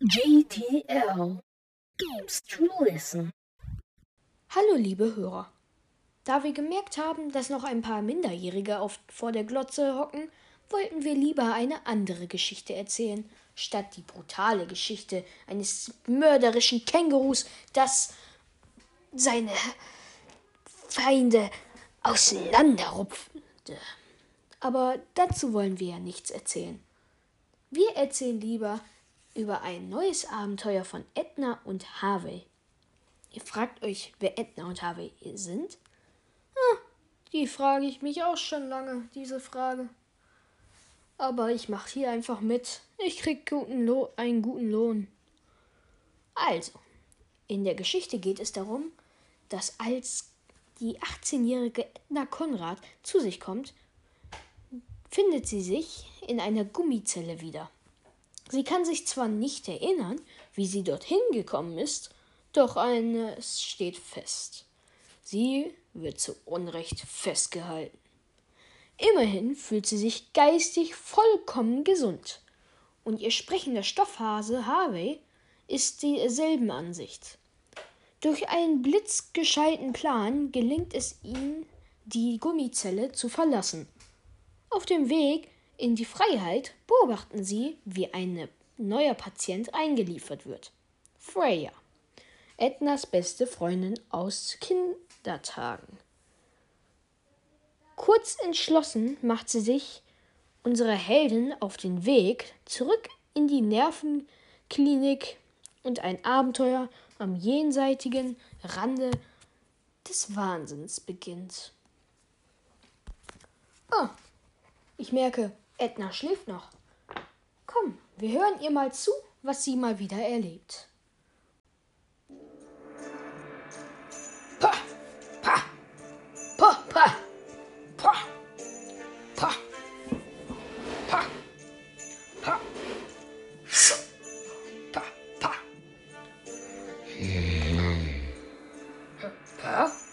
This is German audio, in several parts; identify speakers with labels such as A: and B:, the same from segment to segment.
A: GTL Games to Listen.
B: Hallo liebe Hörer. Da wir gemerkt haben, dass noch ein paar Minderjährige auf, vor der Glotze hocken, wollten wir lieber eine andere Geschichte erzählen, statt die brutale Geschichte eines mörderischen Kängurus, das seine Feinde auseinanderrupfte. Aber dazu wollen wir ja nichts erzählen. Wir erzählen lieber über ein neues Abenteuer von Edna und Harvey. Ihr fragt euch, wer Edna und Harvey sind? Hm, die frage ich mich auch schon lange, diese Frage. Aber ich mache hier einfach mit. Ich krieg guten Lo einen guten Lohn. Also, in der Geschichte geht es darum, dass als die 18-jährige Edna Konrad zu sich kommt, findet sie sich in einer Gummizelle wieder. Sie kann sich zwar nicht erinnern, wie sie dorthin gekommen ist, doch eines steht fest. Sie wird zu Unrecht festgehalten. Immerhin fühlt sie sich geistig vollkommen gesund. Und ihr sprechender Stoffhase Harvey ist derselben Ansicht. Durch einen blitzgescheiten Plan gelingt es ihnen, die Gummizelle zu verlassen. Auf dem Weg in die Freiheit beobachten sie, wie ein neuer Patient eingeliefert wird. Freya, Ednas beste Freundin aus Kindertagen. Kurz entschlossen macht sie sich, unsere Heldin, auf den Weg zurück in die Nervenklinik und ein Abenteuer am jenseitigen Rande des Wahnsinns beginnt. Oh, ich merke, Edna schläft noch. Komm, wir hören ihr mal zu, was sie mal wieder erlebt.
C: Pa, pa, pa, pa, pa, pa, pa, pa, sch, pa, pa. Pa? Pa,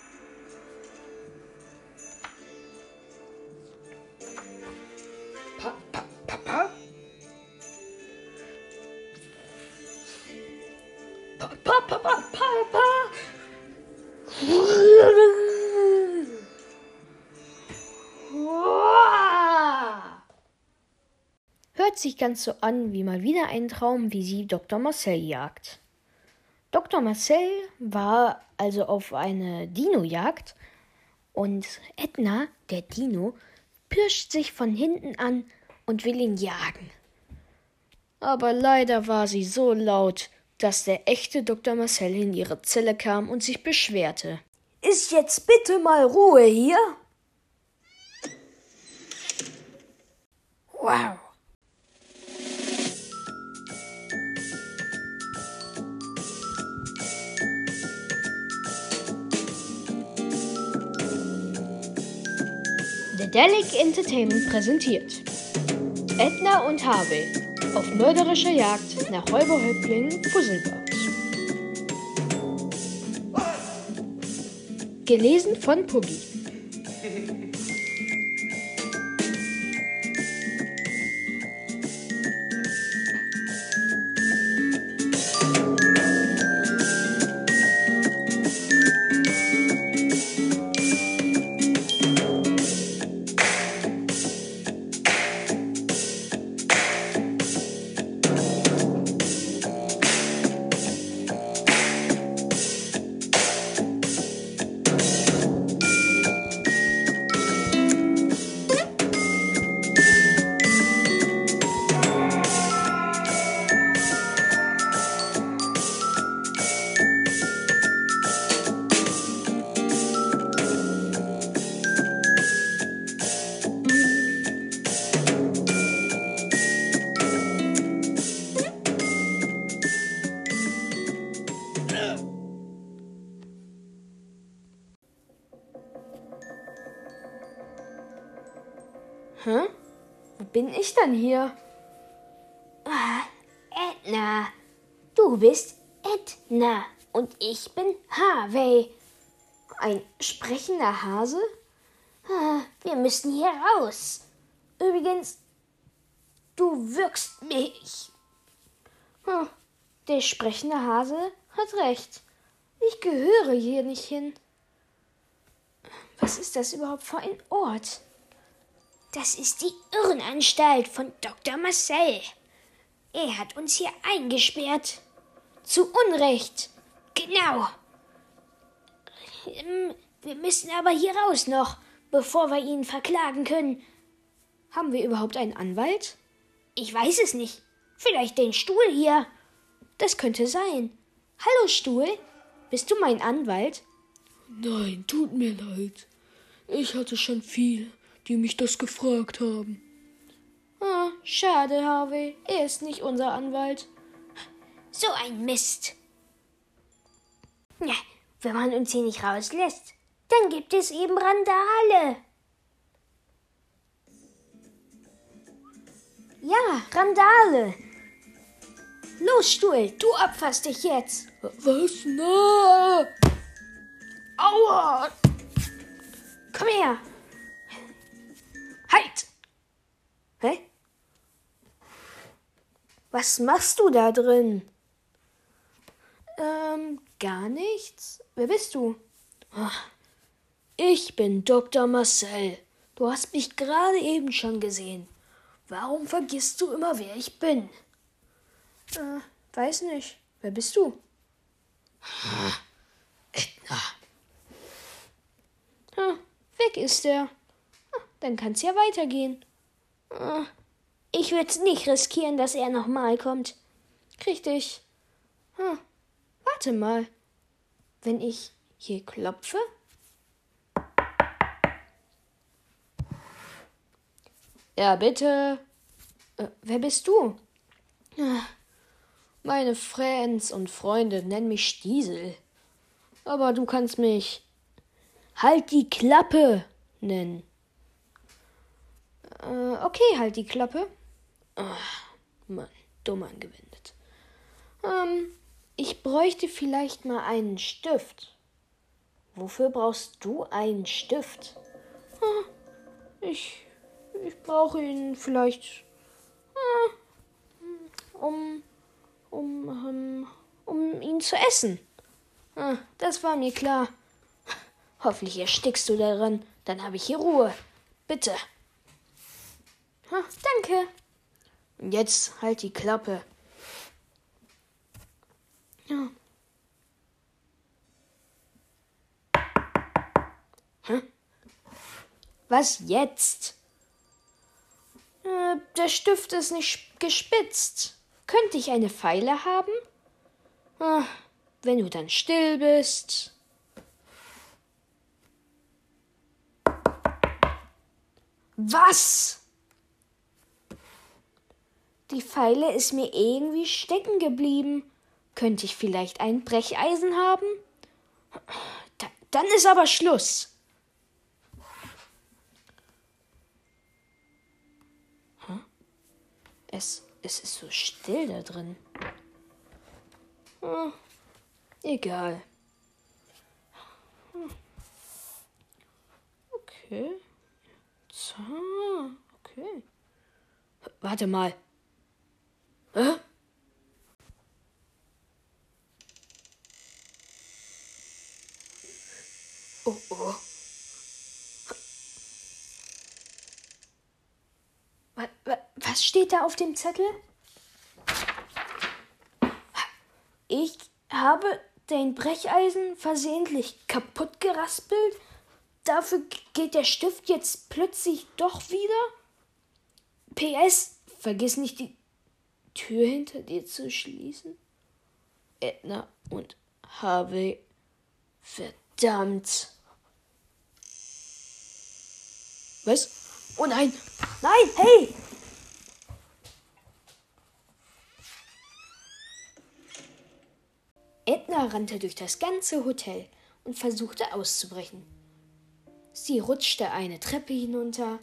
B: sich ganz so an wie mal wieder ein Traum, wie sie Dr. Marcel jagt. Dr. Marcel war also auf eine Dino-Jagd und Edna, der Dino, pirscht sich von hinten an und will ihn jagen. Aber leider war sie so laut, dass der echte Dr. Marcel in ihre Zelle kam und sich beschwerte.
D: Ist jetzt bitte mal Ruhe hier?
B: Wow. Delic Entertainment präsentiert Edna und Harvey auf mörderischer Jagd nach Räuberhäuptling Fusselbart. Gelesen von Puggy. Hä? Wo bin ich denn hier?
D: Ah, Edna. Du bist Edna und ich bin Harvey.
B: Ein sprechender Hase?
D: Ah, Wir müssen hier raus. Übrigens, du wirkst mich.
B: Hm, der sprechende Hase hat recht. Ich gehöre hier nicht hin. Was ist das überhaupt für ein Ort?
D: Das ist die Irrenanstalt von Dr. Marcel. Er hat uns hier eingesperrt. Zu Unrecht. Genau. Ähm, Wir müssen aber hier raus noch, bevor wir ihn verklagen können.
B: Haben wir überhaupt einen Anwalt?
D: Ich weiß es nicht. Vielleicht den Stuhl hier.
B: Das könnte sein. Hallo Stuhl, bist du mein Anwalt?
C: Nein, tut mir leid. Ich hatte schon viele, die mich das gefragt haben.
B: Ah, schade, Harvey. Er ist nicht unser Anwalt.
D: So ein Mist. Ja, wenn man uns hier nicht rauslässt, dann gibt es eben Randale.
B: Ja, Randale. Los, Stuhl, du opferst dich jetzt.
C: Was? Na!
B: Aua! Komm her. Halt! Hä? Was machst du da drin? Ähm, gar nichts. Wer bist du? Ach, ich bin Dr. Marcel. Du hast mich gerade eben schon gesehen. Warum vergisst du immer, wer ich bin? Äh, weiß nicht. Wer bist du?
C: Edna.
B: Ah, weg ist er. Dann kann's ja weitergehen.
D: Ich würde es nicht riskieren, dass er nochmal kommt.
B: Richtig. Hm. Warte mal. Wenn ich hier klopfe? Ja, bitte. Äh, wer bist du? Meine Friends und Freunde nennen mich Stiesel. Aber du kannst mich Halt die Klappe nennen. Äh, okay, halt die Klappe. Ach, Mann, dumm angewendet. Ähm, ich bräuchte vielleicht mal einen Stift. Wofür brauchst du einen Stift? Ah, ich, ich brauche ihn vielleicht, ah, um, um, um, um ihn zu essen. Ah, das war mir klar. Hoffentlich erstickst du daran, dann habe ich hier Ruhe. Bitte. Ah, danke. Und jetzt halt die Klappe. Ja. Hä? Was jetzt? Äh, der Stift ist nicht gespitzt. Könnte ich eine Feile haben? Ah, wenn du dann still bist. Was? Die Feile ist mir irgendwie stecken geblieben. Könnte ich vielleicht ein Brecheisen haben? Da, dann ist aber Schluss. Es, es ist so still da drin. Hm, egal. Hm. Okay. So, okay. Warte mal. Hä? Oh, oh. Wa- wa- Was steht da auf dem Zettel? Ich habe dein Brecheisen versehentlich kaputt geraspelt. Dafür geht der Stift jetzt plötzlich doch wieder. PS, vergiss nicht die Tür hinter dir zu schließen. Edna und Harvey. Verdammt. Was? Oh nein! Nein, hey! Edna rannte durch das ganze Hotel und versuchte auszubrechen. Sie rutschte eine Treppe hinunter,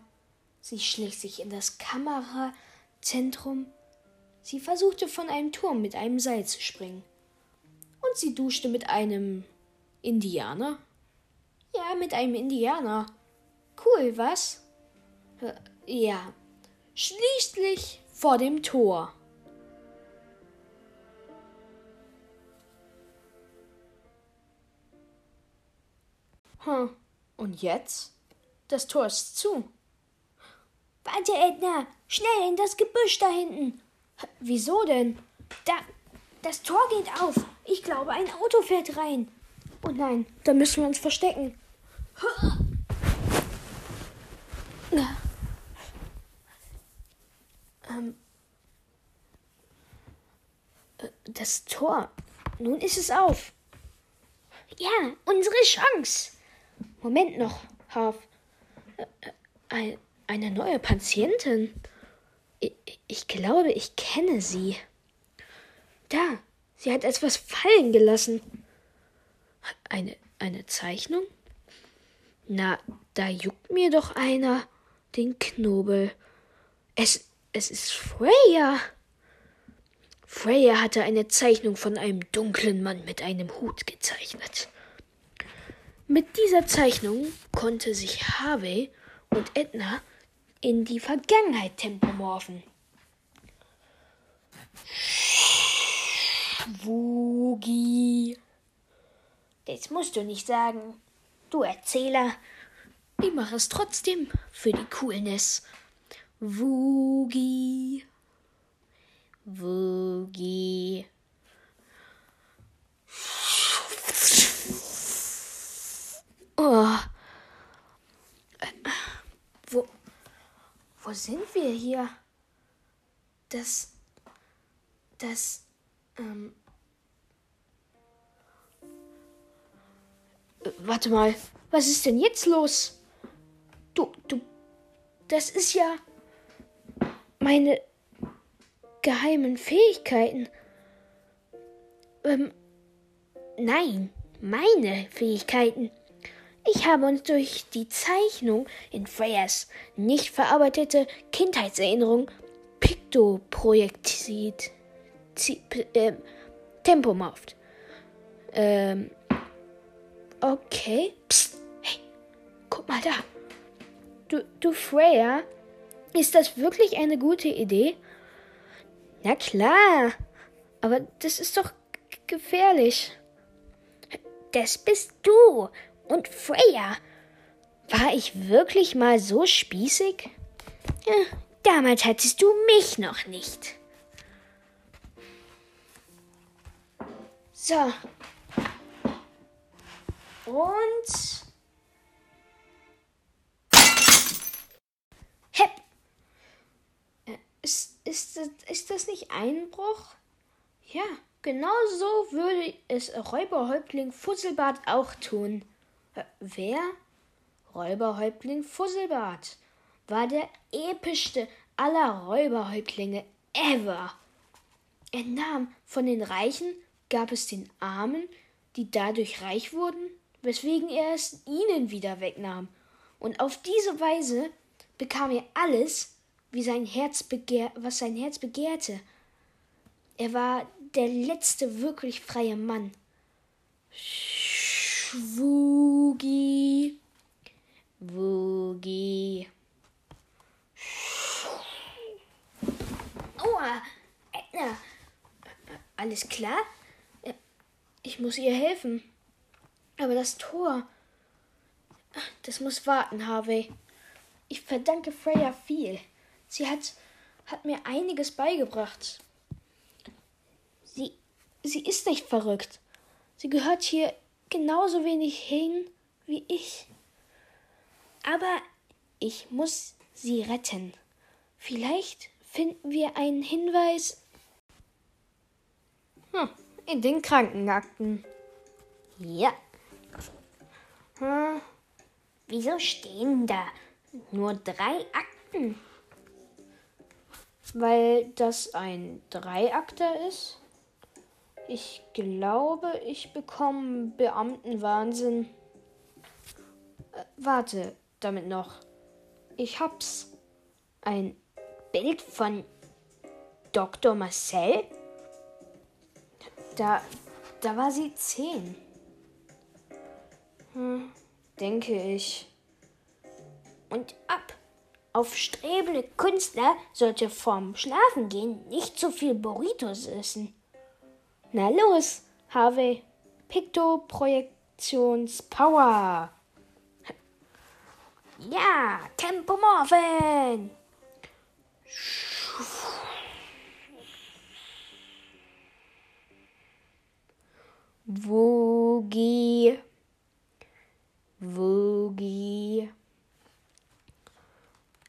B: sie schlich sich in das Kamerazentrum, Sie versuchte von einem Turm mit einem Seil zu springen. Und sie duschte mit einem Indianer? Ja, mit einem Indianer. Cool, was? Äh, ja. Schließlich vor dem Tor. Hm, und jetzt? Das Tor ist zu.
D: Warte, Edna, schnell in das Gebüsch da hinten.
B: Wieso denn?
D: Da, das Tor geht auf. Ich glaube, ein Auto fährt rein.
B: Oh nein, da müssen wir uns verstecken. Ähm, äh, das Tor. Nun ist es auf.
D: Ja, unsere Chance.
B: Moment noch, Haf. Äh, äh, eine neue Patientin. Ich, glaube, ich kenne sie. Da, sie hat etwas fallen gelassen. Eine, eine Zeichnung? Na, da juckt mir doch einer den Knobel. Es, es ist Freya. Freya hatte eine Zeichnung von einem dunklen Mann mit einem Hut gezeichnet. Mit dieser Zeichnung konnte sich Harvey und Edna in die Vergangenheit tempomorphen. Schwugi.
D: Das musst du nicht sagen, du Erzähler.
B: Ich mache es trotzdem für die Coolness. Wugi. Wugi. Oh. Wo, wo sind wir hier? Das, das, ähm. Äh, Warte mal, was ist denn jetzt los? Du, du, das ist ja meine geheimen Fähigkeiten. Ähm, nein, meine Fähigkeiten. Ich habe uns durch die Zeichnung in Freyas nicht verarbeitete Kindheitserinnerung Piktoprojektit äh, Tempomorpht. Ähm, okay. Psst, hey, guck mal da. Du, du Freya, ist das wirklich eine gute Idee? Na klar, aber das ist doch gefährlich.
D: Das bist du und Freya. War ich wirklich mal so spießig? Ja, damals hattest du mich noch nicht.
B: So. Und. Hepp. Äh, Ist, ist, ist das nicht Einbruch? Ja, genau so würde es Räuberhäuptling Fusselbart auch tun. Wer? Räuberhäuptling Fusselbart war der epischste aller Räuberhäuptlinge ever. Er nahm von den Reichen, gab es den Armen, die dadurch reich wurden, weswegen er es ihnen wieder wegnahm. Und auf diese Weise bekam er alles, wie sein Herz begehr, was sein Herz begehrte. Er war der letzte wirklich freie Mann. Schwugi. Wugi. Aua, Edna. Alles klar? Ich muss ihr helfen. Aber das Tor. Das muss warten, Harvey. Ich verdanke Freya viel. Sie hat, hat mir einiges beigebracht. Sie, sie ist nicht verrückt. Sie gehört hier genauso wenig hin wie ich. Aber ich muss sie retten. Vielleicht finden wir einen Hinweis. Hm, in den Krankenakten.
D: Ja. Hm, wieso stehen da nur drei Akten?
B: Weil das ein Dreiakter ist? Ich glaube, ich bekomme Beamtenwahnsinn. Äh, warte, damit noch. Ich hab's. Ein
D: Bild von Dr. Marcel?
B: Da, da war sie zehn. Hm, denke ich.
D: Und ab. Aufstrebende Künstler sollte vorm Schlafengehen nicht zu viel Burritos essen.
B: Na los, Harvey. Piktoprojektionspower.
D: Ja, Tempomorphen. Woogie. Woogie.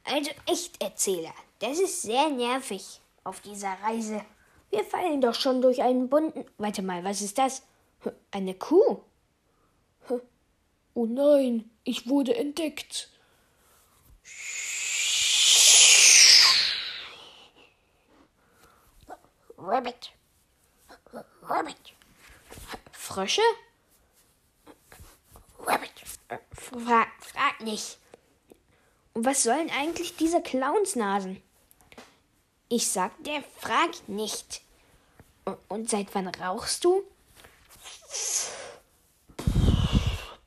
D: Also echt, Erzähler, das ist sehr nervig auf dieser Reise. Wir fallen doch schon durch einen bunten. Warte mal, was ist das? Eine Kuh?
C: Oh nein, ich wurde entdeckt.
D: Rabbit. Rabbit.
B: Frösche?
D: Rabbit. Frag, frag nicht.
B: Und was sollen eigentlich diese Clownsnasen?
D: Ich sag dir, frag nicht.
B: Und- seit wann rauchst du?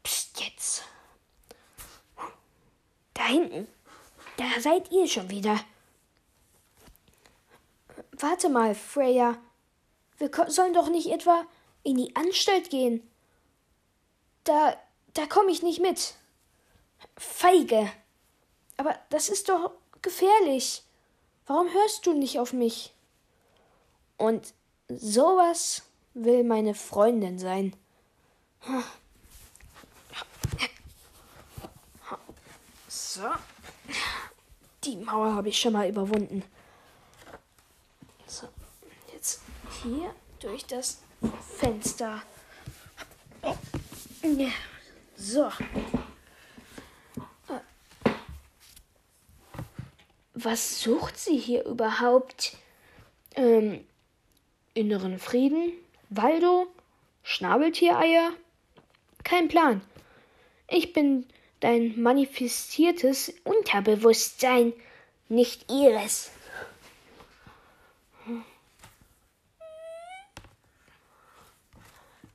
D: Psst, jetzt.
B: Da hinten. Da seid ihr schon wieder. Warte mal, Freya. Wir sollen doch nicht etwa in die Anstalt gehen. Da, da komme ich nicht mit. Feige. Aber das ist doch gefährlich. Warum hörst du nicht auf mich? Und sowas will meine Freundin sein. So. Die Mauer habe ich schon mal überwunden. So. Jetzt hier durch das Fenster. So. Was sucht sie hier überhaupt? Ähm, inneren Frieden? Waldo? Schnabeltiereier? Kein Plan. Ich bin dein manifestiertes
D: Unterbewusstsein, nicht ihres.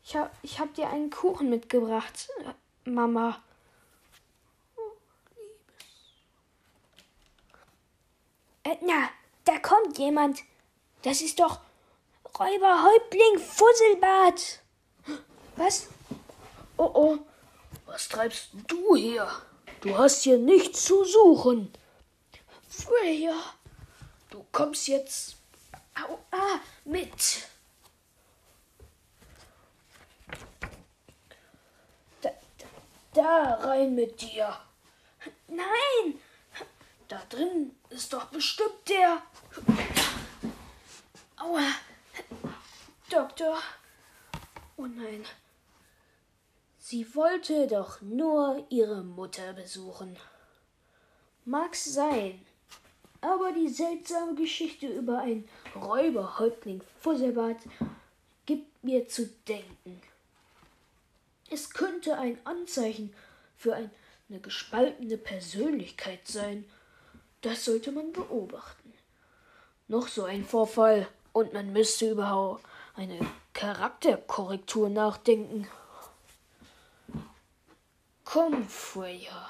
B: Ich hab, ich hab dir einen Kuchen mitgebracht, Mama.
D: Edna, da kommt jemand. Das ist doch Räuberhäuptling Fusselbart.
B: Was?
C: Oh oh, was treibst du hier? Du hast hier nichts zu suchen.
B: Freya.
C: Du kommst jetzt
B: Au, ah,
C: mit. Da, da, da rein mit dir.
B: nein!
C: Da drin ist doch bestimmt der.
B: Aua! Doktor! Oh nein.
C: Sie wollte doch nur ihre Mutter besuchen.
B: Mag's sein. Aber die seltsame Geschichte über einen Räuberhäuptling Fusselbart gibt mir zu denken. Es könnte ein Anzeichen für ein, eine gespaltene Persönlichkeit sein. Das sollte man beobachten. Noch so ein Vorfall und man müsste über eine Charakterkorrektur nachdenken. Komm, Freya.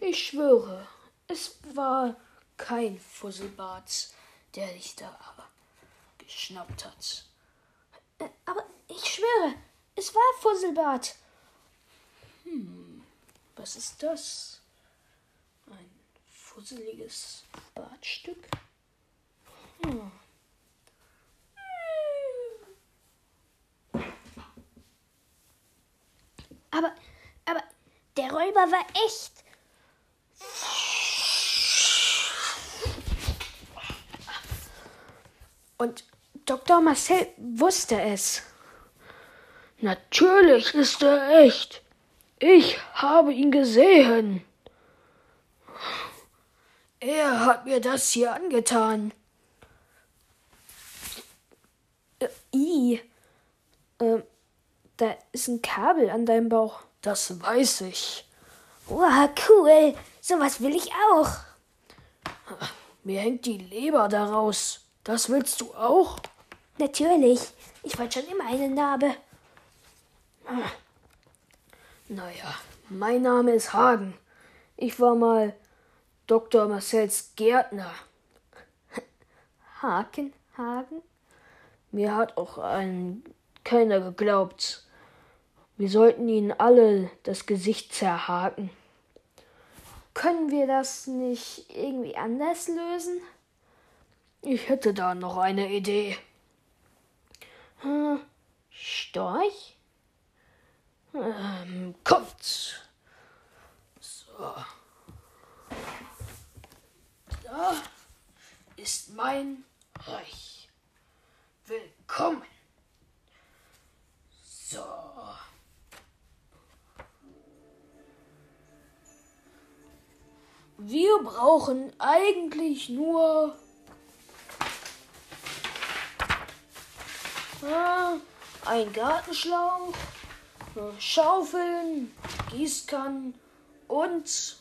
B: Ich schwöre, es war kein Fusselbart, der dich da geschnappt hat. Äh, Aber ich schwöre, es war Fusselbart. Hm, was ist das? Ein fusseliges Bartstück? Hm.
D: Aber, aber der Räuber war echt.
B: Und Dr. Marcel wusste es.
C: Natürlich ist er echt. Ich habe ihn gesehen. Er hat mir das hier angetan.
B: Äh, I. Ähm, da ist ein Kabel an deinem Bauch.
C: Das weiß ich.
D: Wow, cool. Sowas will ich auch.
C: Mir hängt die Leber daraus. Das willst du auch?
D: Natürlich. Ich wollte schon immer eine Narbe.
C: Naja, mein Name ist Hagen. Ich war mal Dr. Marcells Gärtner.
B: Haken, Hagen?
C: Mir hat auch ein keiner geglaubt. Wir sollten ihnen alle das Gesicht zerhaken.
E: Können wir das nicht irgendwie anders lösen?
B: Ich hätte da noch eine Idee.
E: Hm, Storch?
B: Ähm, kommt. So. Da ist mein Reich. Willkommen. So. Wir brauchen eigentlich nur ah, ein Gartenschlauch, Schaufeln, Gießkannen und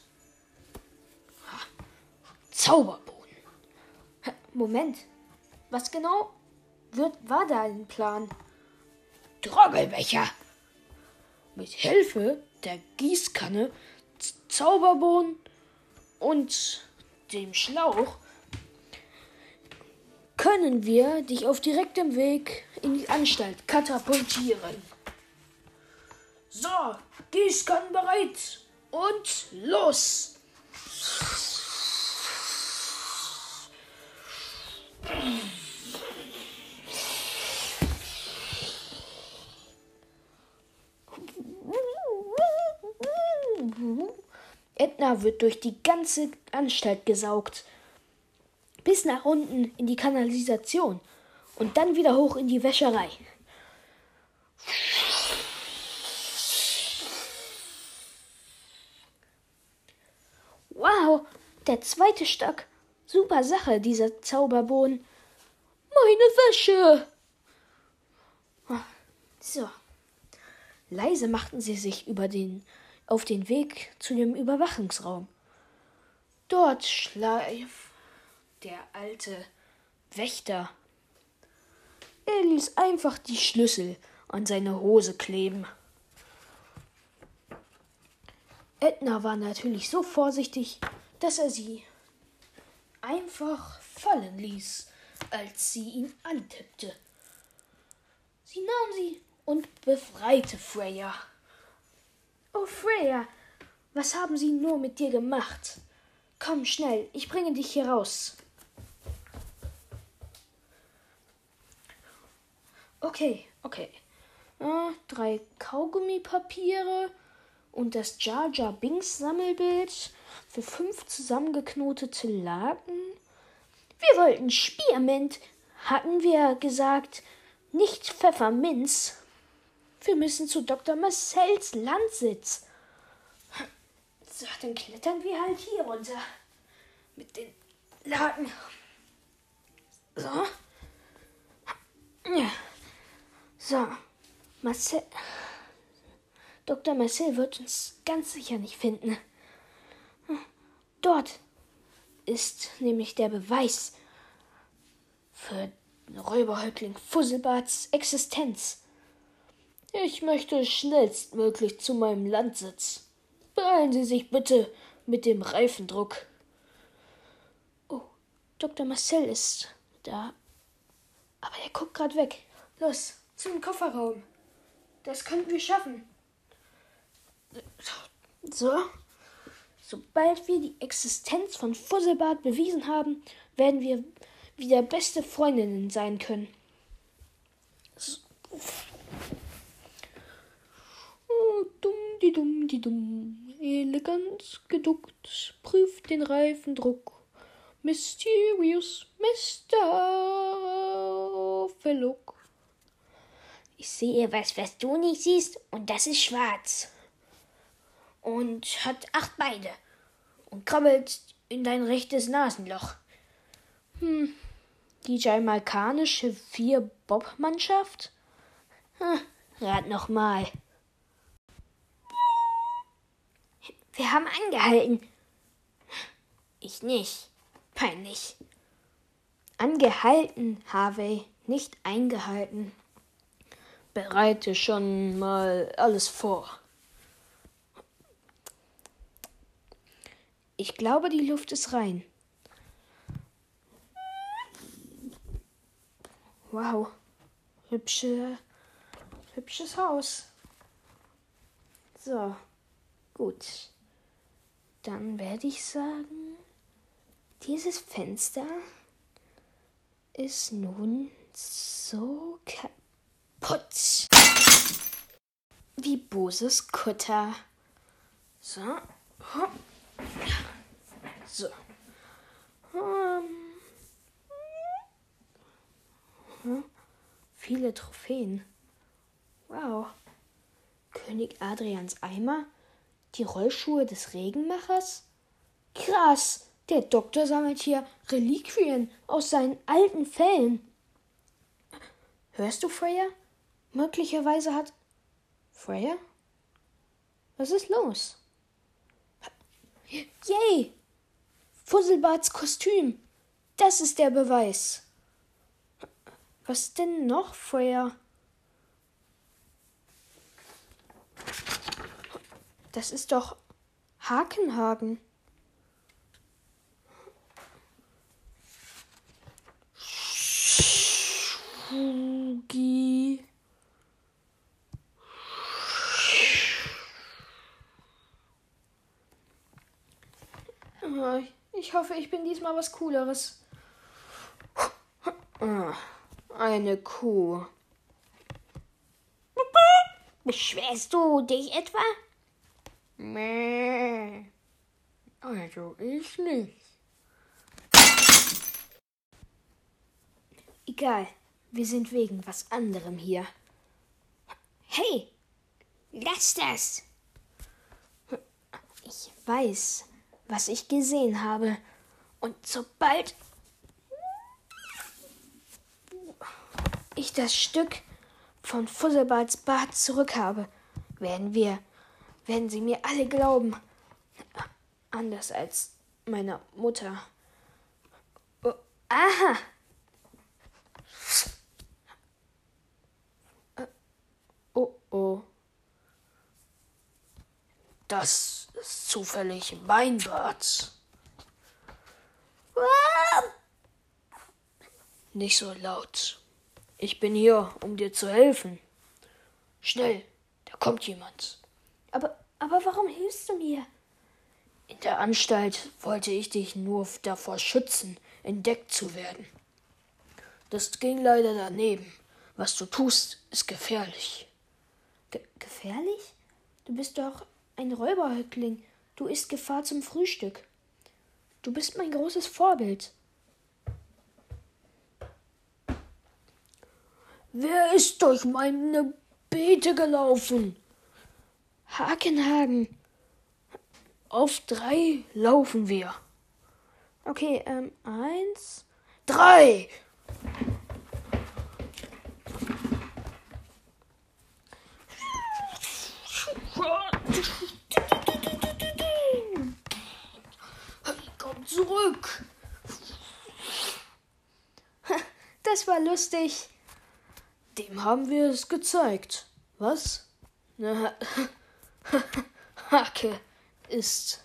B: Zauberboden.
E: Moment. Was genau wird, war dein Plan?
B: Troggelbecher. Mit Hilfe der Gießkanne, Z- Zauberbohnen und dem Schlauch können wir dich auf direktem Weg in die Anstalt katapultieren. So, Gießkannen bereit und los! Edna wird durch die ganze Anstalt gesaugt. Bis nach unten in die Kanalisation und dann wieder hoch in die Wäscherei. Wow, der zweite Stock. Super Sache, dieser Zauberbohnen. Meine Wäsche! So. Leise machten sie sich über den, auf den Weg zu dem Überwachungsraum. Dort schlief der alte Wächter. Er ließ einfach die Schlüssel an seine Hose kleben. Edna war natürlich so vorsichtig, dass er sie einfach fallen ließ, als sie ihn antippte. Sie nahm sie und befreite Freya. Oh, Freya, was haben sie nur mit dir gemacht? Komm schnell, ich bringe dich hier raus. Okay, okay. Äh, drei Kaugummipapiere und das Jar Jar Binks Sammelbild für fünf zusammengeknotete Laken. Wir wollten Spearmint, hatten wir gesagt, nicht Pfefferminz. Wir müssen zu Dr. Marcells Landsitz. So, dann klettern wir halt hier runter. Mit den Laken. So. Ja. So. Marcel. Dr. Marcel wird uns ganz sicher nicht finden. Dort ist nämlich der Beweis für Räuberhäuptling Fusselbarts Existenz. Ich möchte schnellstmöglich zu meinem Landsitz. Beeilen Sie sich bitte mit dem Reifendruck. Oh, Dr. Marcel ist da. Aber er guckt gerade weg. Los, zum Kofferraum. Das könnten wir schaffen. So. Sobald wir die Existenz von Fusselbart bewiesen haben, werden wir wieder beste Freundinnen sein können. So. Dumm, die dumm, die dumm. Elegant geduckt, prüft den Reifendruck. Mysterious Mr. Verlook.
F: Ich sehe was, was du nicht siehst, und das ist schwarz.
E: Und hat acht Beine. Und krabbelt in dein rechtes Nasenloch. Hm, die jamaikanische Vier-Bob-Mannschaft? Hm, rat noch mal.
F: Wir haben angehalten.
E: Ich nicht. Peinlich. Angehalten, Harvey, nicht eingehalten. Bereite schon mal alles vor. Ich glaube, die Luft ist rein. Wow. Hübsche, hübsches Haus. So, gut.
B: Dann werde ich sagen, dieses Fenster ist nun so kaputt. Wie Boses Kutter. So. So. Hm. Viele Trophäen. Wow. König Adrians Eimer? Die Rollschuhe des Regenmachers? Krass! Der Doktor sammelt hier Reliquien aus seinen alten Fällen. Hörst du, Freya? Möglicherweise hat. Freya? Was ist los? Yay! Fusselbarts Kostüm. Das ist der Beweis. Was denn noch, Freya? Das ist doch Hakenhagen. Schugi. Ich hoffe, ich bin diesmal was Cooleres. Eine Kuh.
D: Beschwerst du dich etwa?
B: Mäh. Also ich nicht. Egal, wir sind wegen was anderem hier.
D: Hey, lass das!
B: Ich weiß, was ich gesehen habe. Und sobald ich das Stück von Fusselbarts Bart zurückhabe, werden wir, werden sie mir alle glauben. Anders als meiner Mutter. Oh, aha! Oh oh. Das ist zufällig mein Bart. Nicht so laut. Ich bin hier, um dir zu helfen. Schnell, da kommt jemand. Aber, aber warum hilfst du mir? In der Anstalt wollte ich dich nur davor schützen, entdeckt zu werden. Das ging leider daneben. Was du tust, ist gefährlich. Ge gefährlich? Du bist doch ein Räuberhäuptling. Du isst Gefahr zum Frühstück. Du bist mein großes Vorbild. Wer ist durch meine Beete gelaufen? Hakenhagen. Auf drei laufen wir. Okay, ähm, eins, drei. Komm zurück. Das war lustig. Dem haben wir es gezeigt. Was? Na, Hake ist.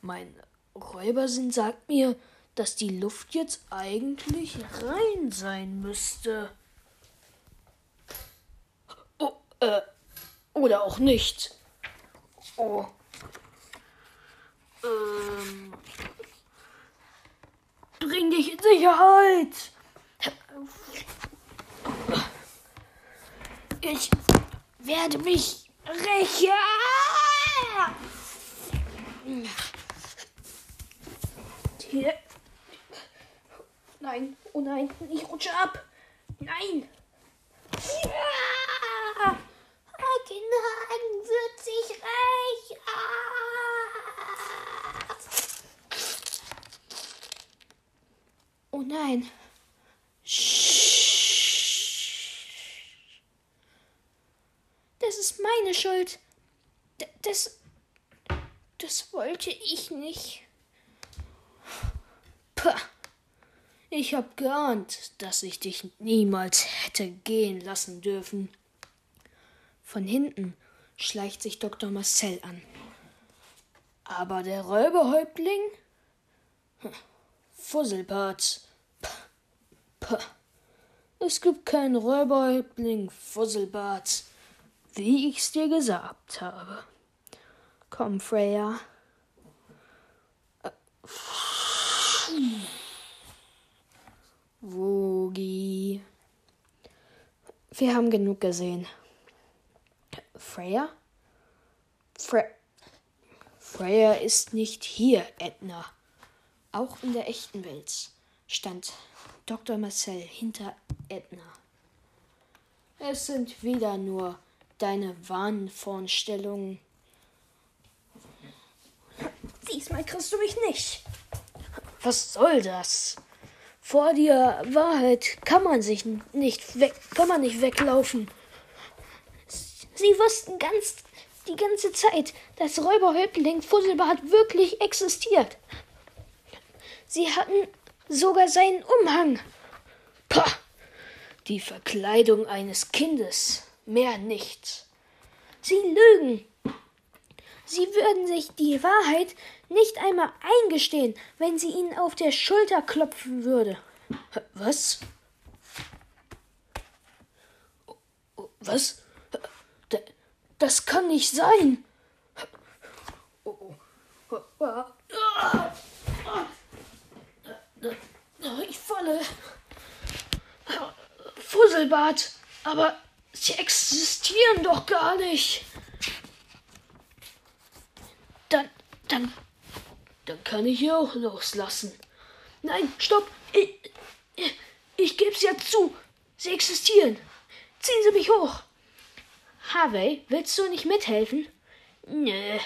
B: Mein Räubersinn sagt mir, dass die Luft jetzt eigentlich rein sein müsste. Oh, äh, oder auch nicht. Oh. Ähm. Bring dich in Sicherheit. Ich werde mich rächen. Hier. Nein, oh nein, ich rutsche ab. Nein.
D: Ja! Hakenhagen wird sich rächen.
B: Oh nein. Das meine Schuld. D das. Das wollte ich nicht. Puh. Ich hab geahnt, dass ich dich niemals hätte gehen lassen dürfen. Von hinten schleicht sich Dr. Marcel an. Aber der Räuberhäuptling? Hm. Fusselbart. Puh. Puh. Es gibt keinen Räuberhäuptling Fusselbart, wie ich's dir gesagt habe. Komm, Freya. Wogi. Wir haben genug gesehen. Freya? Fre Freya ist nicht hier, Edna. Auch in der echten Welt stand Dr. Marcel hinter Edna. Es sind wieder nur deine Wahnvorstellungen. Diesmal kriegst du mich nicht. Was soll das? Vor der Wahrheit kann man sich nicht weg, kann man nicht weglaufen. Sie wussten ganz die ganze Zeit, dass Räuberhäuptling Fusselbart wirklich existiert. Sie hatten sogar seinen Umhang. Pah! Die Verkleidung eines Kindes, mehr nicht. Sie lügen. Sie würden sich die Wahrheit nicht einmal eingestehen, wenn sie ihnen auf der Schulter klopfen würde. Was? Was? Das kann nicht sein. Ich falle. Fusselbad, aber sie existieren doch gar nicht. Dann, dann, dann kann ich hier auch loslassen. Nein, stopp! Ich, ich, ich geb's ja zu. Sie existieren. Ziehen Sie mich hoch. Harvey, willst du nicht mithelfen? Nö.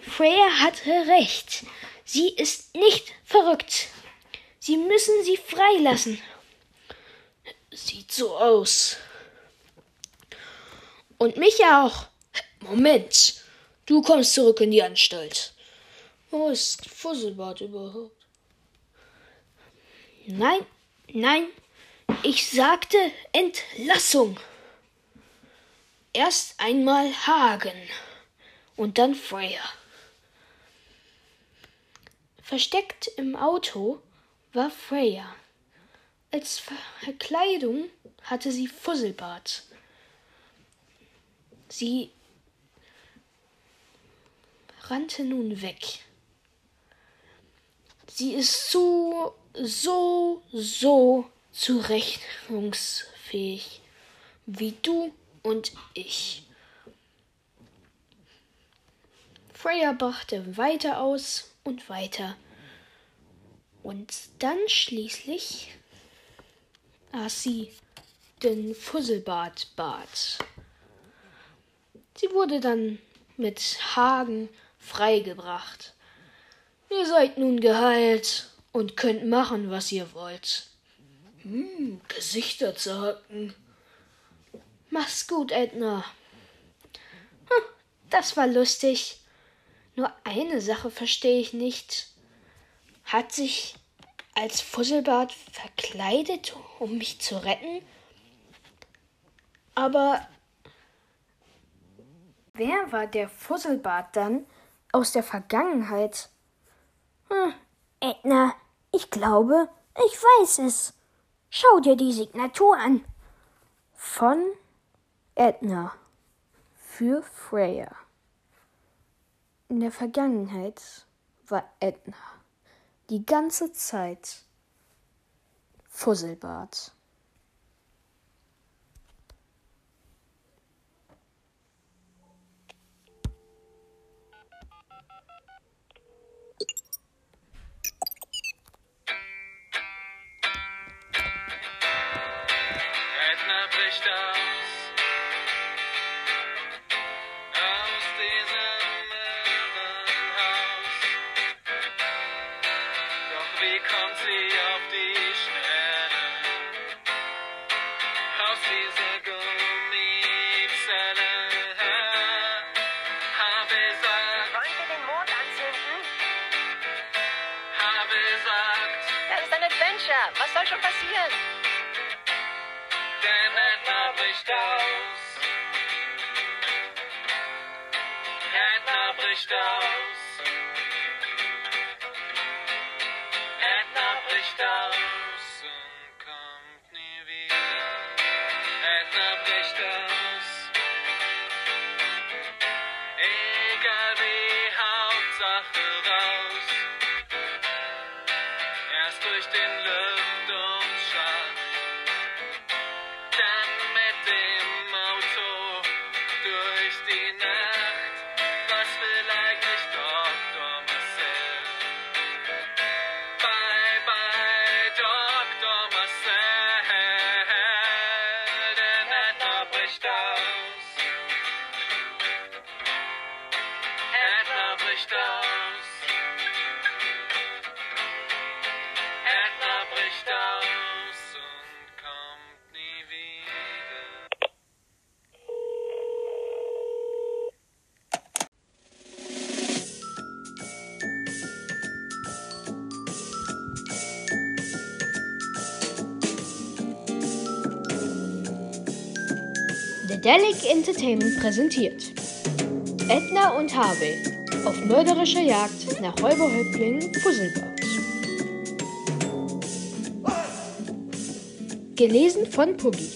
D: Freya hatte recht. Sie ist nicht verrückt. Sie müssen sie freilassen.
B: Sieht so aus. Und mich auch. Moment. Du kommst zurück in die Anstalt. Wo ist Fusselbart überhaupt?
D: Nein, nein, ich sagte Entlassung.
B: Erst einmal Hagen und dann Freya. Versteckt im Auto war Freya. Als Verkleidung hatte sie Fusselbart. Sie rannte nun weg. Sie ist so, so, so zurechnungsfähig wie du und ich. Freya brachte weiter aus und weiter. Und dann schließlich aß sie den Fusselbart-Bart. Sie wurde dann mit Hagen freigebracht. Ihr seid nun geheilt und könnt machen, was ihr wollt. Hm, Gesichter zerhacken. Mach's gut, Edna. Hm, das war lustig. Nur eine Sache verstehe ich nicht. Hat sich als Fusselbart verkleidet, um mich zu retten? Aber wer war der Fusselbart dann aus der Vergangenheit?
D: Hm, Edna, ich glaube, ich weiß es. Schau dir die Signatur an.
B: Von Edna für Freya. In der Vergangenheit war Edna die ganze Zeit Fusselbart.
G: Was soll schon passieren?
H: Denn Edna bricht aus. Edna bricht aus. Edna bricht aus und kommt nie wieder. Edna bricht
B: Dedelic Entertainment präsentiert Edna und Harvey auf mörderischer Jagd nach Räuberhäuptling Fusselbart. Gelesen von Puggy.